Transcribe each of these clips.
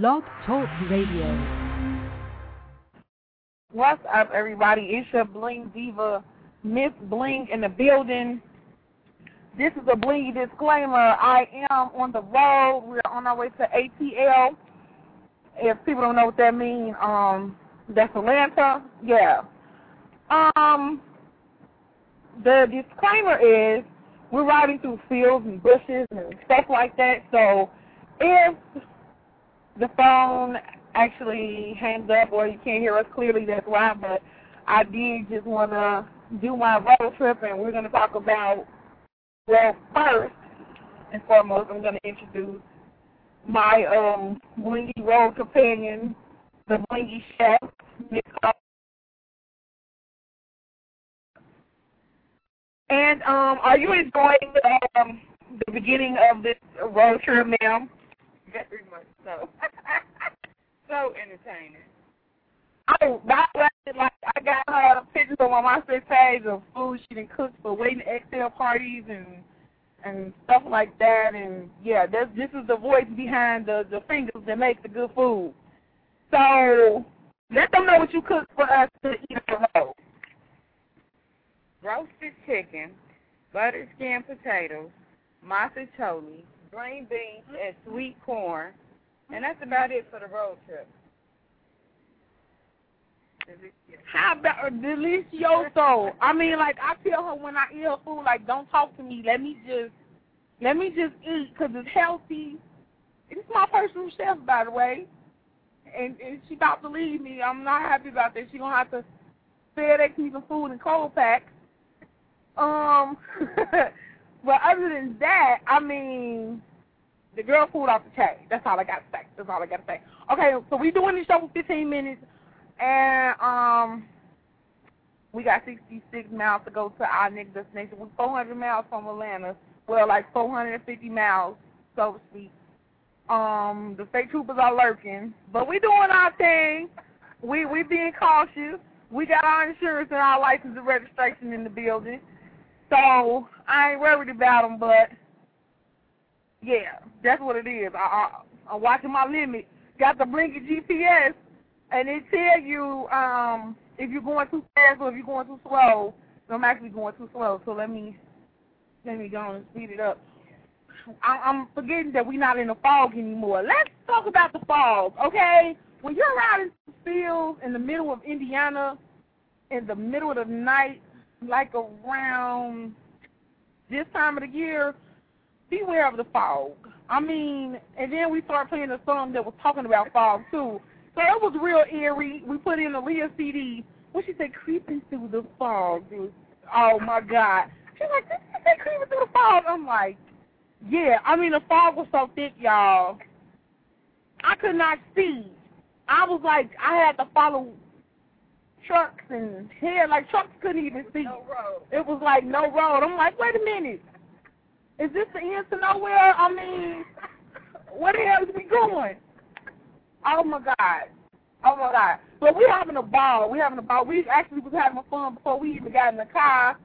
Blog Talk Radio. What's up, everybody? It's your Bling Diva, Miss Bling in the building. This is a blingy disclaimer. I am on the road. We're on our way to ATL. If people don't know what that means, um, that's Atlanta. Yeah. Um, the disclaimer is we're riding through fields and bushes and stuff like that. So if the phone actually hangs up or you can't hear us clearly, that's why. But I did just want to do my road trip, and we're going to talk about, well, first and foremost, I'm going to introduce my um, blingy road companion, the blingy chef, Miss And um, are you enjoying um, the beginning of this road trip, ma'am? Very much so. so entertaining. That was like I got her pictures on my MySpace page of food she done cooked for waiting exhale parties and and stuff like that. And yeah, this this is the voice behind the the fingers that make the good food. So let them know what you cooked for us to eat on the road. Roasted chicken, butter skin potatoes, mazzaroli, green beans, and sweet corn. And that's about it for the road trip. How about delicioso? I mean, like I tell her when I eat her food, like don't talk to me. Let me just, let me just eat because it's healthy. It's my personal chef, by the way, and and she about to leave me. I'm not happy about that. She gonna have to FedEx me some food and cold packs. Um, but other than that, I mean, the girl food off the chain. That's all I got to say. That's all I got to say. Okay, so we doing this show for 15 minutes, and um, we got 66 miles to go to our next destination. We're 400 miles from Atlanta. Well, like 450 miles, so to speak. Um, the state troopers are lurking, but we doing our thing. We we being cautious. We got our insurance and our license and registration in the building. So I ain't worried about them, but yeah, that's what it is. I, I, I'm watching my limit. Got the blinking GPS, and it tell you um, if you're going too fast or if you're going too slow. So I'm actually going too slow. So let me let me go and speed it up. I, I'm forgetting that we're not in the fog anymore. Let's talk about the fog, okay? When you're riding the fields in the middle of Indiana, in the middle of the night, like around this time of the year, beware of the fog. I mean, and then we started playing a song that was talking about fog too. So it was real eerie. We put in a Leah CD. What she said, creeping through the fog. Oh my God. She's like, did you say creeping through the fog? I'm like, yeah. I mean, the fog was so thick, y'all. I could not see. I was like, I had to follow trucks and here, like trucks couldn't even see. No road. It was like no road. I'm like, wait a minute. Is this the end to nowhere? I mean, where the hell is we going? Oh my God. Oh my God. But we're having a ball. We're having a ball. We actually was having fun before we even got in the car.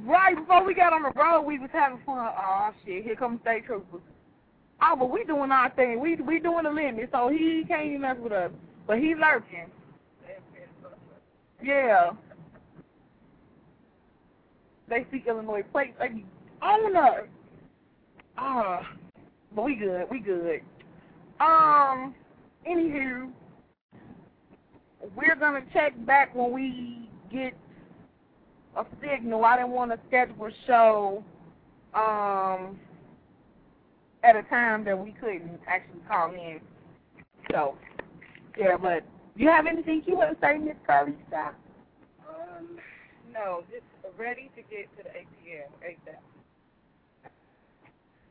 Right before we got on the road, we was having fun. Oh shit! Here comes state troopers. Oh, but we doing our thing. We we doing the limit, so he can't even mess with us. But he lurking. Yeah. They see Illinois plates. They be on us. Ah, but we good. We good. Um. Anywho, we're gonna check back when we get a signal. I didn't want to schedule a show um at a time that we couldn't actually call in. So yeah, but do you have anything you want to say, Miss? Stop. Um, no, just ready to get to the ATL ASAP.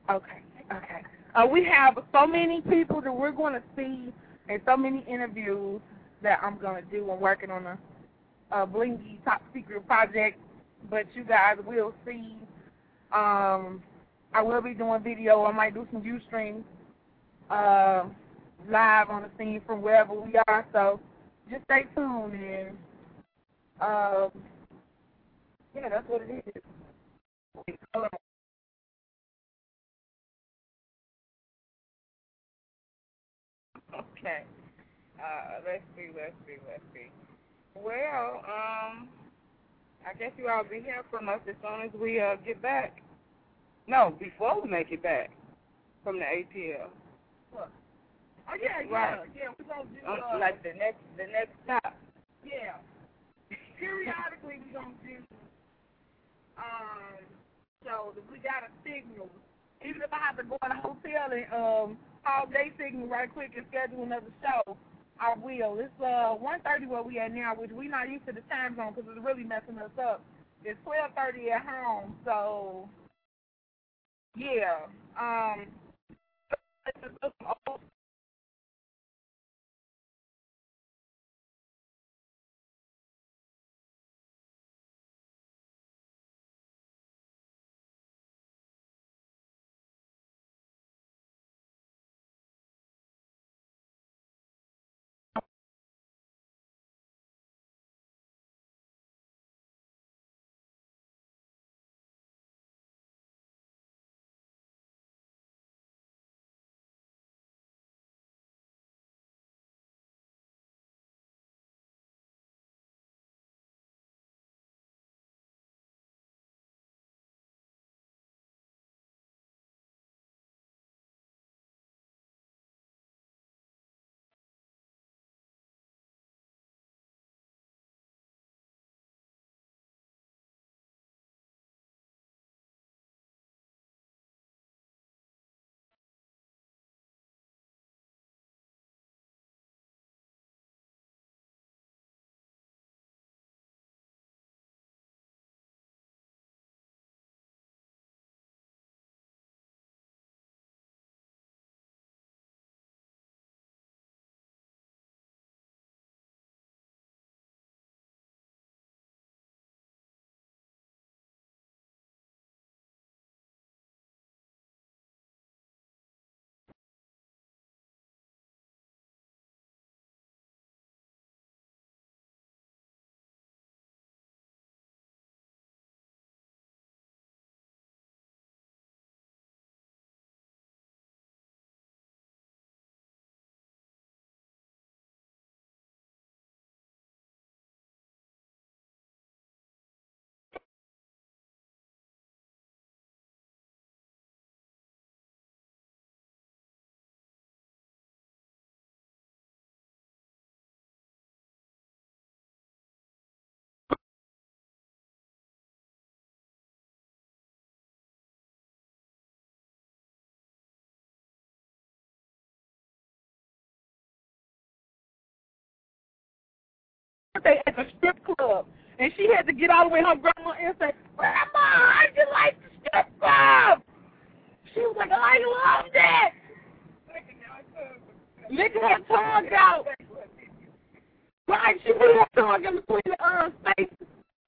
Okay, okay. Uh, we have so many people that we're going to see and so many interviews that I'm going to do. I'm working on a, a Blingy Top Secret project, but you guys will see. Um, I will be doing video. I might do some view streams. Uh, live on the scene from wherever we are. So just stay tuned and um, yeah, that's what it is. Okay. Uh, let's see, let's see, let's see. Well, um, I guess you all be here from us as soon as we uh get back. No, before we make it back from the ATL. What? Oh yeah, yeah, Right. yeah. We're gonna do uh, like the next, the next stop. yeah. Periodically we're gonna do um shows. If we got a signal, even if I have to go in a hotel and um all day signal right quick and schedule another show, I will. It's uh one thirty where we at now, which we not used to the time zone because it's really messing us up. It's twelve thirty at home, so yeah. Um. it's just some old birthday at the strip club. And she had to get all the way her grandma and say, Grandma, I just like the strip club. She was like, I love that. Licking her tongue out. Right, she put her tongue in between the uh, space,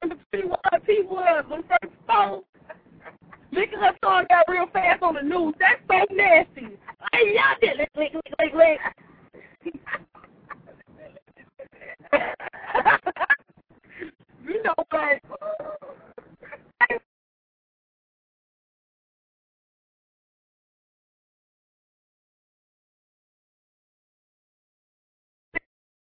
in between where her teeth was, the first phone. Licking her tongue out real fast on the news. That's so nasty. Hey, y'all